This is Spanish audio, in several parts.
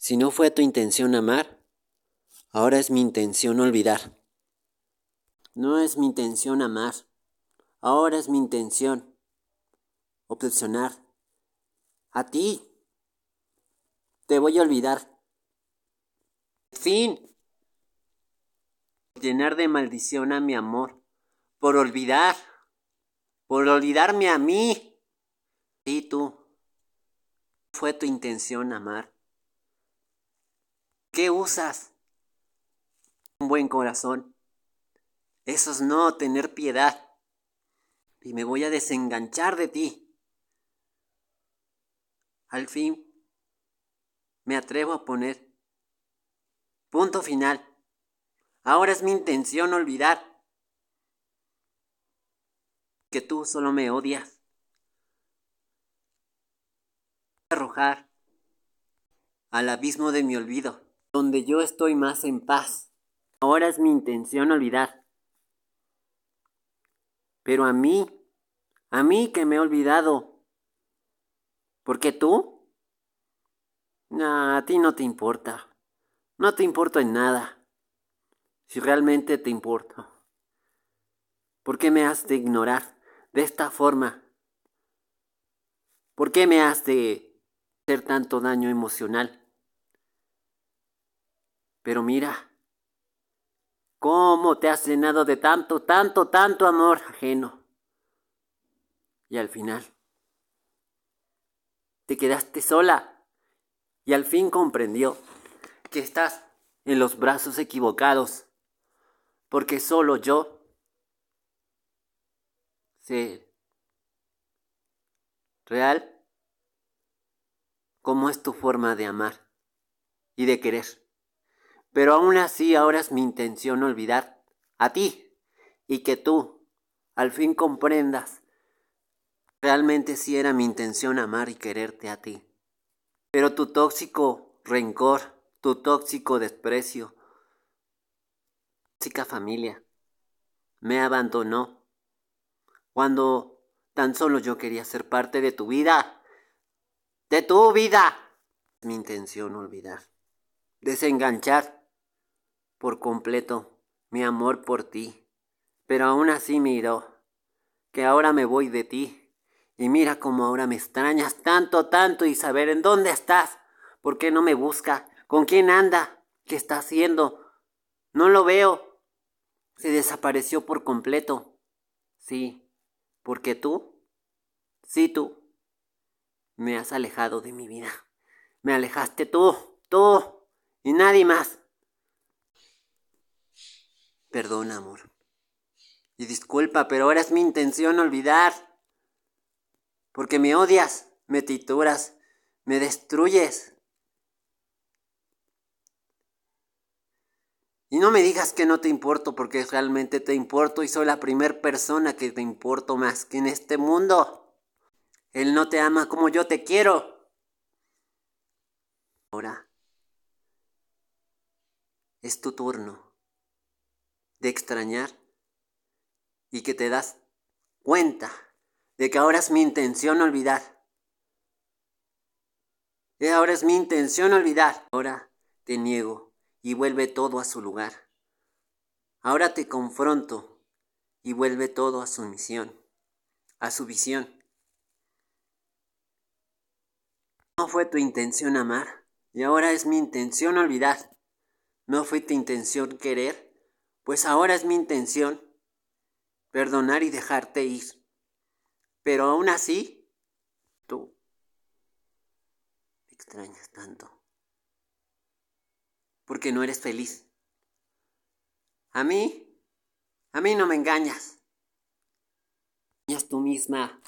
Si no fue tu intención amar, ahora es mi intención olvidar. No es mi intención amar, ahora es mi intención obsesionar. A ti te voy a olvidar. Fin. Llenar de maldición a mi amor. Por olvidar. Por olvidarme a mí. Y tú. Fue tu intención amar. ¿Qué usas? Un buen corazón. Eso es no tener piedad. Y me voy a desenganchar de ti. Al fin, me atrevo a poner punto final. Ahora es mi intención olvidar que tú solo me odias. Arrojar al abismo de mi olvido donde yo estoy más en paz. Ahora es mi intención olvidar. Pero a mí, a mí que me he olvidado. Porque tú? a ti no te importa. No te importo en nada. Si realmente te importo. ¿Por qué me has de ignorar de esta forma? ¿Por qué me has de hacer tanto daño emocional? Pero mira, cómo te has llenado de tanto, tanto, tanto amor ajeno. Y al final, te quedaste sola y al fin comprendió que estás en los brazos equivocados, porque solo yo sé real cómo es tu forma de amar y de querer. Pero aún así ahora es mi intención olvidar a ti y que tú al fin comprendas. Realmente sí era mi intención amar y quererte a ti. Pero tu tóxico rencor, tu tóxico desprecio, tóxica familia, me abandonó cuando tan solo yo quería ser parte de tu vida, de tu vida. Mi intención olvidar, desenganchar por completo mi amor por ti. Pero aún así miro que ahora me voy de ti. Y mira cómo ahora me extrañas tanto, tanto y saber en dónde estás. ¿Por qué no me busca? ¿Con quién anda? ¿Qué está haciendo? No lo veo. Se desapareció por completo. Sí, porque tú, sí tú, me has alejado de mi vida. Me alejaste tú, tú y nadie más. Perdona, amor. Y disculpa, pero ahora es mi intención olvidar. Porque me odias, me tituras, me destruyes. Y no me digas que no te importo porque realmente te importo y soy la primera persona que te importo más que en este mundo. Él no te ama como yo te quiero. Ahora es tu turno de extrañar y que te das cuenta de que ahora es mi intención olvidar. Y ahora es mi intención olvidar. Ahora te niego y vuelve todo a su lugar. Ahora te confronto y vuelve todo a su misión, a su visión. No fue tu intención amar y ahora es mi intención olvidar. No fue tu intención querer pues ahora es mi intención perdonar y dejarte ir. Pero aún así, tú me extrañas tanto. Porque no eres feliz. A mí, a mí no me engañas. Engañas tú misma.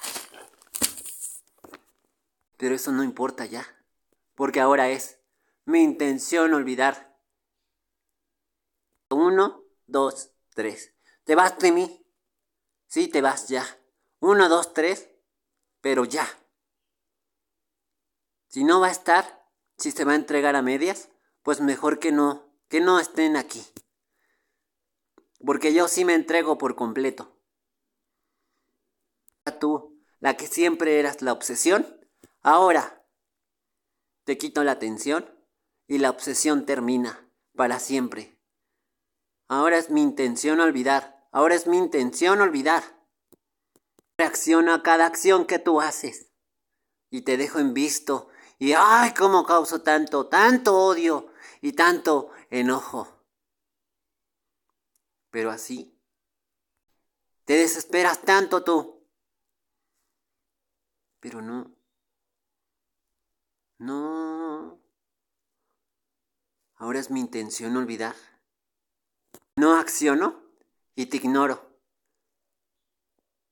Pero eso no importa ya. Porque ahora es mi intención olvidar. Uno, dos, tres. ¿Te vas mí? Sí, te vas ya. Uno, dos, tres. Pero ya. Si no va a estar, si se va a entregar a medias, pues mejor que no, que no estén aquí. Porque yo sí me entrego por completo. Tú, la que siempre eras la obsesión, ahora te quito la atención y la obsesión termina para siempre. Ahora es mi intención olvidar, ahora es mi intención olvidar. Reacciono a cada acción que tú haces y te dejo en visto y ay, cómo causo tanto, tanto odio y tanto enojo. Pero así, te desesperas tanto tú. Pero no, no. Ahora es mi intención olvidar. No acciono y te ignoro.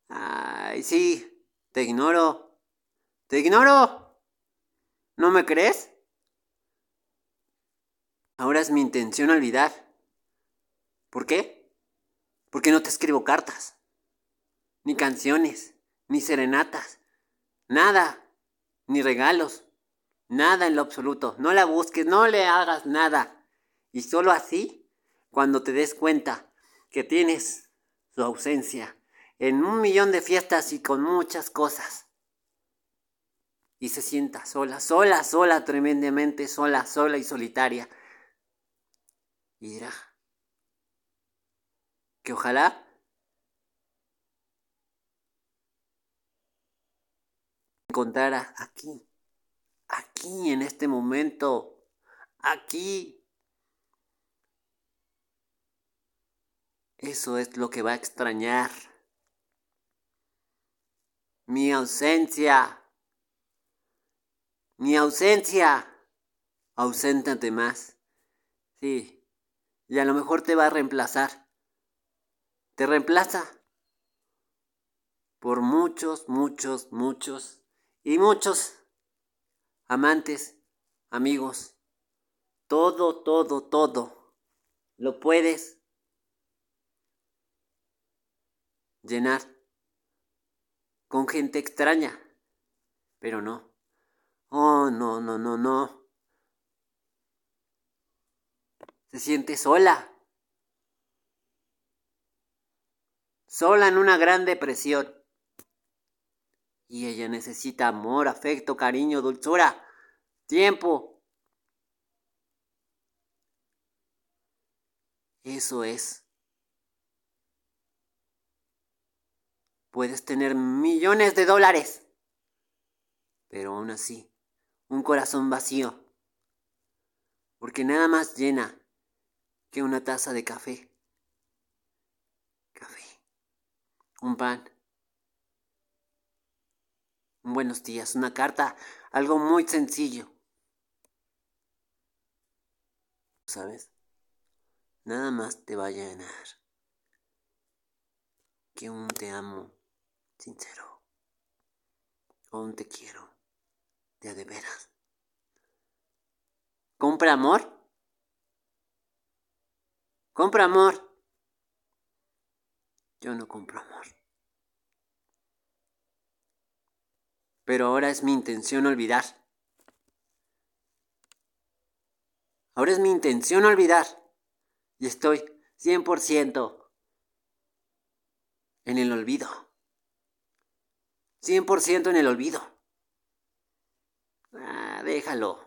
Ay, sí, te ignoro. Te ignoro. ¿No me crees? Ahora es mi intención olvidar. ¿Por qué? Porque no te escribo cartas, ni canciones, ni serenatas, nada, ni regalos, nada en lo absoluto. No la busques, no le hagas nada. Y solo así, cuando te des cuenta que tienes su ausencia en un millón de fiestas y con muchas cosas, y se sienta sola, sola, sola, tremendamente sola, sola y solitaria, y dirá que ojalá encontrara aquí, aquí en este momento, aquí. Eso es lo que va a extrañar. Mi ausencia. Mi ausencia. Auséntate más. Sí, y a lo mejor te va a reemplazar. Te reemplaza por muchos, muchos, muchos y muchos amantes, amigos. Todo, todo, todo lo puedes llenar con gente extraña. Pero no. Oh, no, no, no, no. Se siente sola. Sola en una gran depresión. Y ella necesita amor, afecto, cariño, dulzura, tiempo. Eso es. Puedes tener millones de dólares, pero aún así, un corazón vacío. Porque nada más llena que una taza de café. Café. Un pan. Buenos días, una carta, algo muy sencillo. ¿Sabes? Nada más te va a llenar que un te amo sincero un te quiero de de veras. ¿Compra amor? Compra amor. Yo no compro amor. Pero ahora es mi intención olvidar. Ahora es mi intención olvidar. Y estoy 100% en el olvido. 100% en el olvido. Ah, déjalo.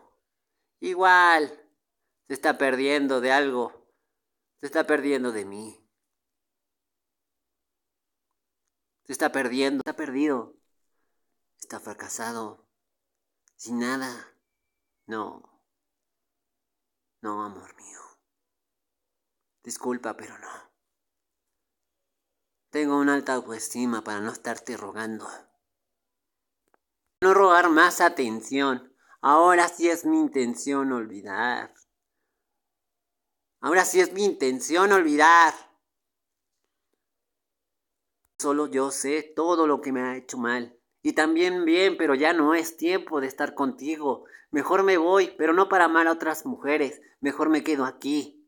Igual se está perdiendo de algo se está perdiendo de mí. Se está perdiendo, está perdido. Está fracasado. Sin nada. No. No, amor mío. Disculpa, pero no. Tengo una alta autoestima para no estarte rogando. No rogar más atención. Ahora sí es mi intención olvidar. Ahora sí es mi intención olvidar. Solo yo sé todo lo que me ha hecho mal. Y también bien, pero ya no es tiempo de estar contigo. Mejor me voy, pero no para amar a otras mujeres. Mejor me quedo aquí,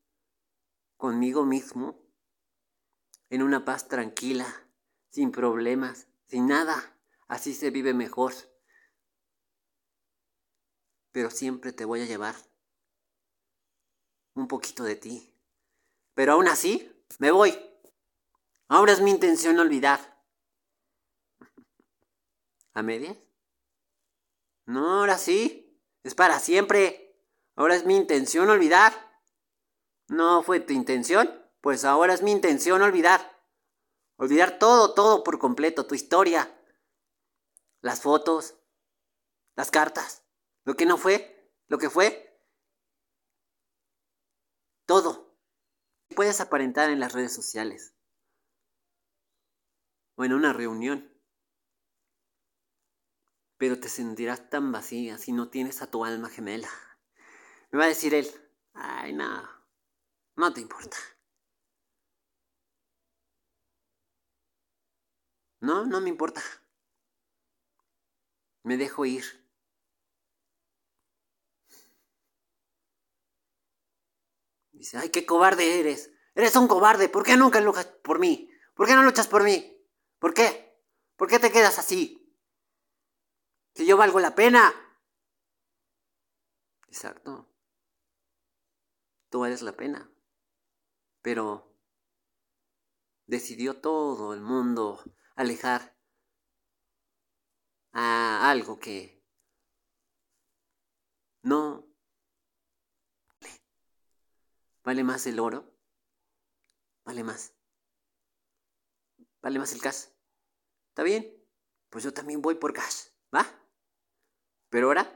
conmigo mismo, en una paz tranquila, sin problemas, sin nada. Así se vive mejor. Pero siempre te voy a llevar un poquito de ti. Pero aún así, me voy. Ahora es mi intención olvidar. ¿A medias? No, ahora sí. Es para siempre. Ahora es mi intención olvidar. ¿No fue tu intención? Pues ahora es mi intención olvidar. Olvidar todo, todo por completo, tu historia, las fotos, las cartas, lo que no fue, lo que fue, todo. Puedes aparentar en las redes sociales o en una reunión, pero te sentirás tan vacía si no tienes a tu alma gemela. Me va a decir él, ay, no, no te importa. No, no me importa. Me dejo ir. Dice, ay, qué cobarde eres. Eres un cobarde. ¿Por qué nunca luchas por mí? ¿Por qué no luchas por mí? ¿Por qué? ¿Por qué te quedas así? Que yo valgo la pena. Exacto. Tú vales la pena. Pero decidió todo el mundo alejar a algo que no vale. Vale más el oro. Vale más. Vale más el gas. ¿Está bien? Pues yo también voy por gas. ¿Va? Pero ahora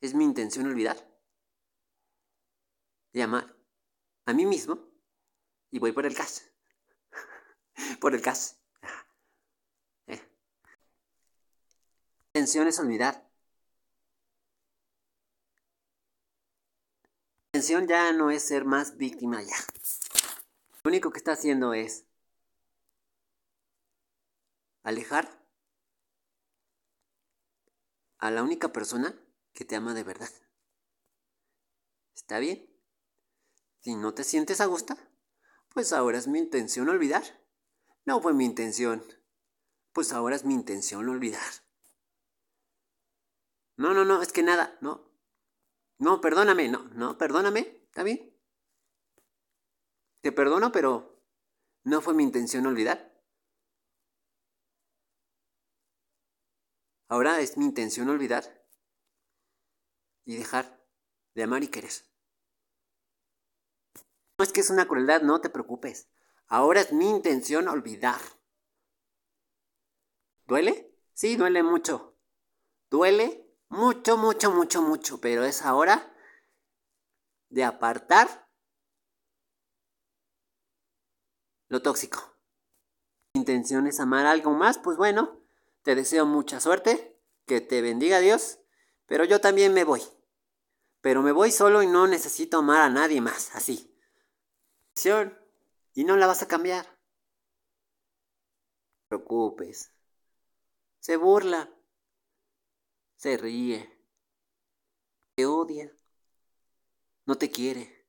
es mi intención olvidar. Llamar a mí mismo y voy por el gas. por el gas. intención es olvidar. Intención ya no es ser más víctima ya. Lo único que está haciendo es alejar a la única persona que te ama de verdad. ¿Está bien? Si no te sientes a gusto, pues ahora es mi intención olvidar. No fue mi intención. Pues ahora es mi intención olvidar. No, no, no, es que nada, no. No, perdóname, no, no, perdóname, ¿está bien? Te perdono, pero no fue mi intención olvidar. Ahora es mi intención olvidar y dejar de amar y querer. No es que es una crueldad, no te preocupes. Ahora es mi intención olvidar. ¿Duele? Sí, duele mucho. Duele mucho, mucho, mucho, mucho, pero es ahora de apartar lo tóxico. Intención es amar algo más, pues bueno, te deseo mucha suerte, que te bendiga Dios, pero yo también me voy. Pero me voy solo y no necesito amar a nadie más, así. Y no la vas a cambiar. No te preocupes. Se burla se ríe, te odia, no te quiere,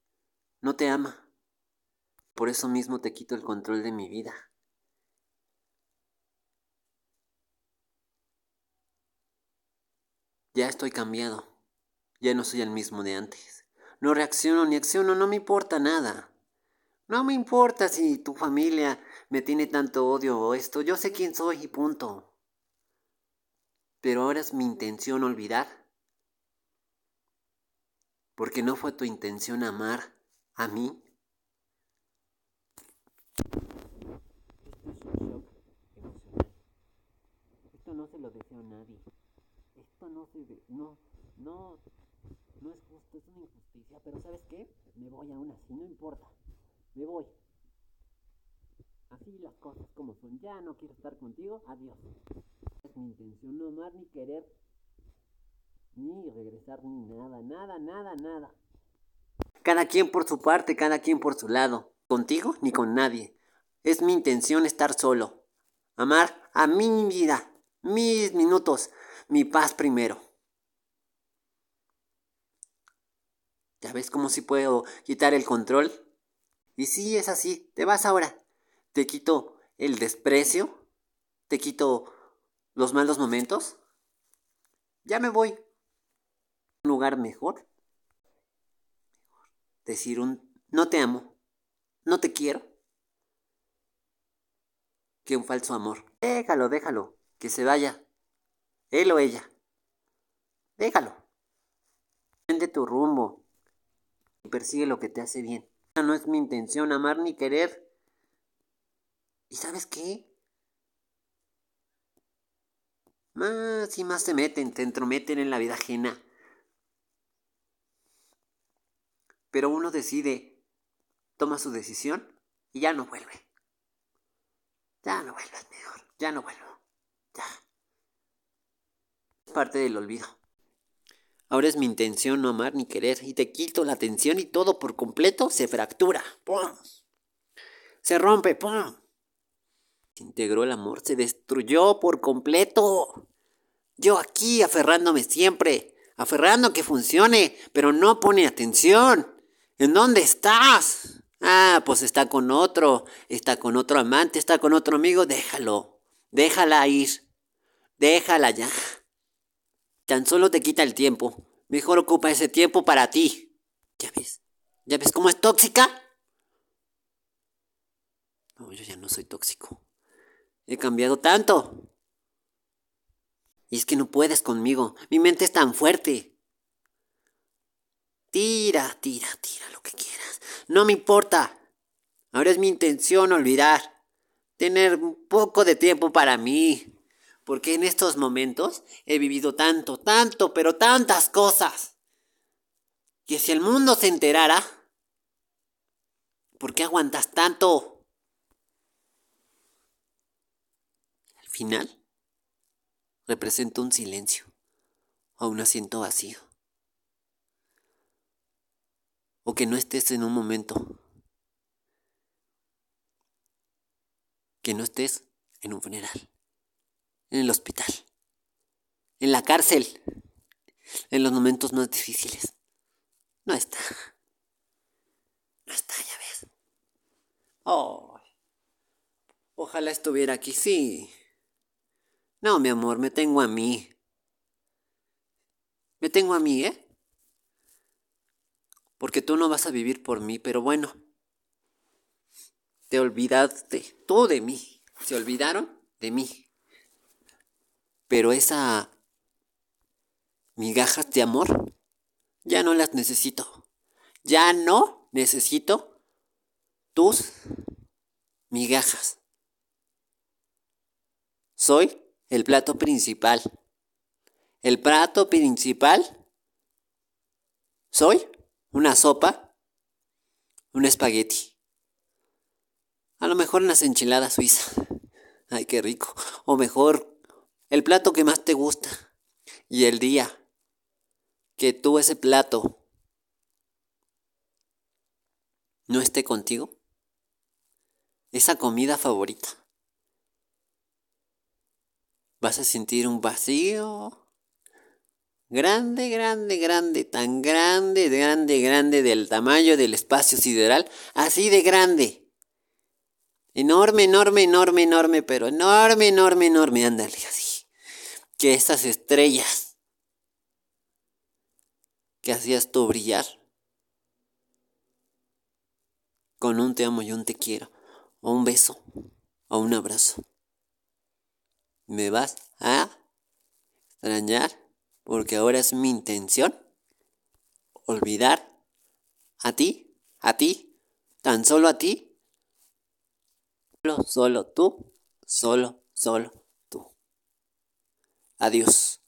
no te ama. Por eso mismo te quito el control de mi vida. Ya estoy cambiado, ya no soy el mismo de antes. No reacciono ni acciono, no me importa nada. No me importa si tu familia me tiene tanto odio o esto, yo sé quién soy y punto. Pero ahora es mi intención olvidar. Porque no fue tu intención amar a mí. Esto no se lo deseo a nadie. Esto no se no no no es justo, es una injusticia, pero ¿sabes qué? Me voy aún así, no importa. Me voy. Así las cosas como son. Ya no quiero estar contigo. Adiós es mi intención no amar ni querer, ni regresar ni nada, nada, nada, nada. Cada quien por su parte, cada quien por su lado. Contigo ni con nadie. Es mi intención estar solo. Amar a mi vida, mis minutos, mi paz primero. ¿Ya ves cómo si puedo quitar el control? Y si es así, te vas ahora. Te quito el desprecio, te quito los malos momentos, ya me voy. Un lugar mejor. Decir un no te amo, no te quiero. Que un falso amor. Déjalo, déjalo, que se vaya. Él o ella. Déjalo. Vende tu rumbo. persigue lo que te hace bien. No es mi intención amar ni querer. ¿Y sabes qué? Más y más se meten, te entrometen en la vida ajena. Pero uno decide, toma su decisión y ya no vuelve. Ya no vuelvas mejor, ya no vuelvo. Ya. Parte del olvido. Ahora es mi intención no amar ni querer y te quito la atención y todo por completo se fractura. ¡Pum! Se rompe. ¡Pum! Integró el amor, se destruyó por completo. Yo aquí aferrándome siempre, aferrando que funcione, pero no pone atención. ¿En dónde estás? Ah, pues está con otro, está con otro amante, está con otro amigo, déjalo, déjala ir, déjala ya. Tan solo te quita el tiempo. Mejor ocupa ese tiempo para ti. ¿Ya ves? ¿Ya ves cómo es tóxica? No, yo ya no soy tóxico. He cambiado tanto. Y es que no puedes conmigo. Mi mente es tan fuerte. Tira, tira, tira lo que quieras. No me importa. Ahora es mi intención olvidar. Tener un poco de tiempo para mí. Porque en estos momentos he vivido tanto, tanto, pero tantas cosas. Que si el mundo se enterara, ¿por qué aguantas tanto? Al final, representa un silencio o un asiento vacío. O que no estés en un momento. Que no estés en un funeral en el hospital, en la cárcel, en los momentos más difíciles. No está. No está, ya ves. Oh, ojalá estuviera aquí, sí. No, mi amor, me tengo a mí. Me tengo a mí, ¿eh? Porque tú no vas a vivir por mí, pero bueno. Te olvidaste tú de mí. Se olvidaron de mí. Pero esa migajas de amor ya no las necesito. Ya no necesito tus migajas. Soy el plato principal. El plato principal soy una sopa, un espagueti. A lo mejor unas enchiladas suizas. Ay, qué rico. O mejor el plato que más te gusta y el día que tú ese plato no esté contigo, esa comida favorita, vas a sentir un vacío grande, grande, grande, tan grande, grande, grande del tamaño del espacio sideral, así de grande. Enorme, enorme, enorme, enorme, pero enorme, enorme, enorme, ándale, así que esas estrellas que hacías tú brillar con un te amo y un te quiero, o un beso, o un abrazo. Me vas a extrañar porque ahora es mi intención olvidar a ti, a ti, tan solo a ti, solo, solo tú, solo, solo Adiós.